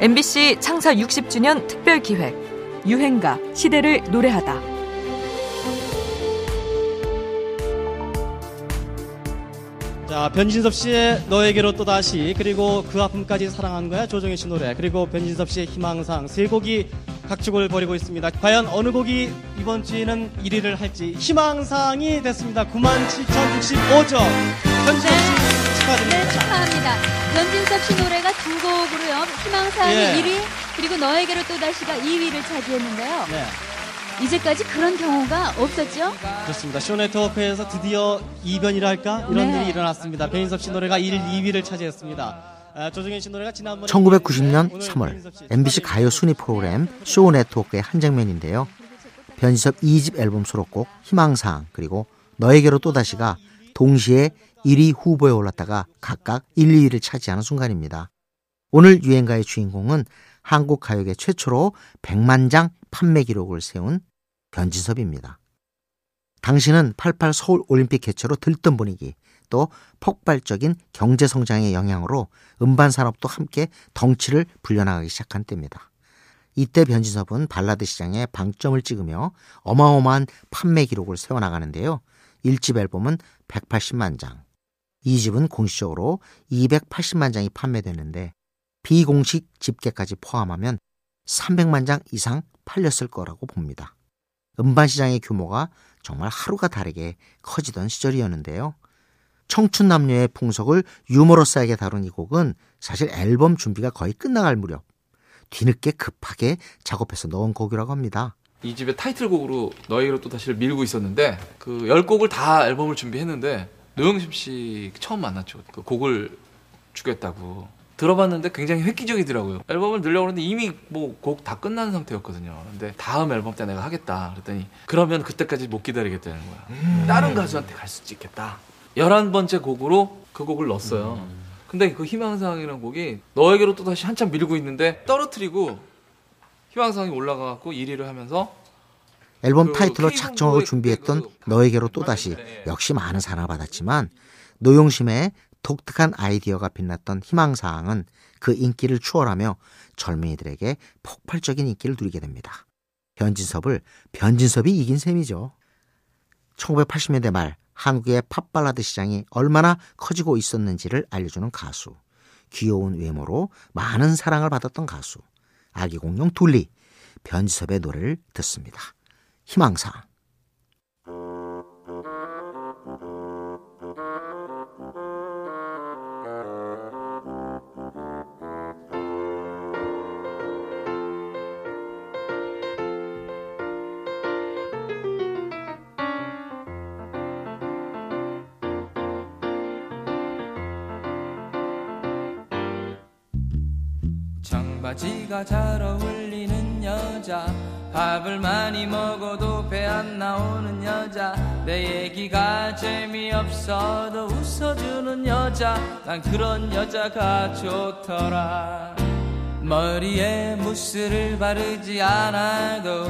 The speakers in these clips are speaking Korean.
MBC 창사 60주년 특별 기획 유행가 시대를 노래하다. 자, 변진섭 씨의 너에게로 또다시 그리고 그 아픔까지 사랑한 거야 조정희 씨 노래 그리고 변진섭 씨의 희망상 세 곡이 각축을 벌이고 있습니다. 과연 어느 곡이 이번 주에는 1위를 할지 희망상이 됐습니다. 97,065점. 변진섭 씨 축하드립니다. 네, 축하합니다. 변진섭 씨 노래가 두 곡으로요. 희망사항이 예. 1위, 그리고 너에게로 또다시가 2위를 차지했는데요. 네, 이제까지 그런 경우가 없었죠? 그렇습니다. 쇼네트워크에서 드디어 이변이랄까 이런 네. 일이 일어났습니다. 변진섭 씨 노래가 1, 2위를 차지했습니다. 아, 조정현 씨 노래가 지난번에 1990년 오늘 3월 변진섭 씨 MBC 가요 순위 프로그램 쇼 네트워크의 한 장면인데요. 변진섭 2집 앨범 수록곡 희망사항 그리고 너에게로 또다시가 동시에 1위 후보에 올랐다가 각각 1, 2위를 차지하는 순간입니다. 오늘 유행가의 주인공은 한국 가요계 최초로 100만 장 판매 기록을 세운 변진섭입니다. 당시는 88 서울 올림픽 개최로 들뜬 분위기, 또 폭발적인 경제 성장의 영향으로 음반 산업도 함께 덩치를 불려나가기 시작한 때입니다. 이때 변진섭은 발라드 시장에 방점을 찍으며 어마어마한 판매 기록을 세워나가는데요. 1집 앨범은 180만 장, 2집은 공식적으로 280만 장이 판매됐는데 비공식 집계까지 포함하면 300만 장 이상 팔렸을 거라고 봅니다. 음반 시장의 규모가 정말 하루가 다르게 커지던 시절이었는데요. 청춘 남녀의 풍속을 유머러스하게 다룬 이 곡은 사실 앨범 준비가 거의 끝나갈 무렵 뒤늦게 급하게 작업해서 넣은 곡이라고 합니다. 이 집의 타이틀곡으로 너에게로 또 다시를 밀고 있었는데 그 10곡을 다 앨범을 준비했는데 노영심 씨 처음 만났죠. 그 곡을 주겠다고. 들어봤는데 굉장히 획기적이더라고요. 앨범을 늘려고 하는데 이미 뭐 곡 다 끝난 상태였거든요. 근데 다음 앨범 때 내가 하겠다. 그랬더니 그러면 그때까지 못 기다리겠다는 거야. 다른 가수한테 갈 수도 있겠다. 11번째 곡으로 그 곡을 넣었어요. 근데 그 희망사항이라는 곡이 너에게로 또 다시 한참 밀고 있는데 떨어뜨리고 희망사항이 올라가갖고 1위를 하면서 앨범 그 타이틀로 작정하고 준비했던 그 너에게로 또다시 네. 역시 많은 사랑을 받았지만 노영심의 독특한 아이디어가 빛났던 희망사항은 그 인기를 추월하며 젊은이들에게 폭발적인 인기를 누리게 됩니다. 변진섭을 변진섭이 이긴 셈이죠. 1980년대 말 한국의 팝발라드 시장이 얼마나 커지고 있었는지를 알려주는 가수. 귀여운 외모로 많은 사랑을 받았던 가수. 아기 공룡 둘리. 변진섭의 노래를 듣습니다. 희망사 청바지가 잘 어울리는 여자 밥을 많이 먹어도 배 안 나오는 여자 내 얘기가 재미없어도 웃어주는 여자 난 그런 여자가 좋더라. 머리에 무스를 바르지 않아도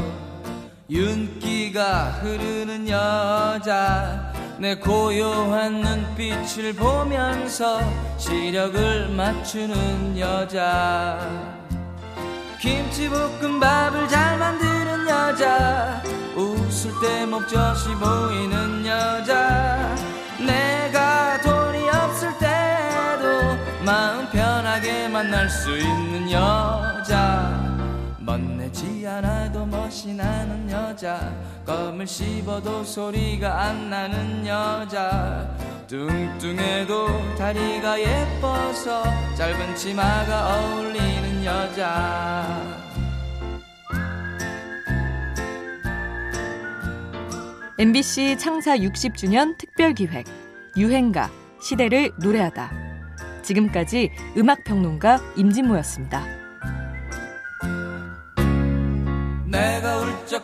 윤기가 흐르는 여자 내 고요한 눈빛을 보면서 시력을 맞추는 여자. 김치볶음밥을 잘 만드는 여자. 웃을 때 목젖이 보이는 여자. 내가 돈이 없을 때도 마음 편하게 만날 수 있는 여자 멋내지 않아도 멋이 나는 여자 껌을 씹어도 소리가 안 나는 여자 뚱뚱해도 다리가 예뻐서 짧은 치마가 어울리는 여자 MBC 창사 60주년 특별 기획 유행가 시대를 노래하다. 지금까지 음악 평론가 임진모였습니다.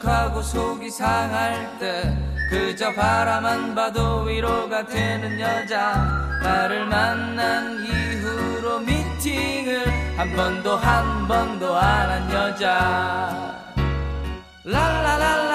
울적하고 속이 상할 때 그저 바라만 봐도 위로가 되는 여자. 나를 만난 이후로 미팅을 한 번도 한 번도 안 한 여자. 랄랄랄라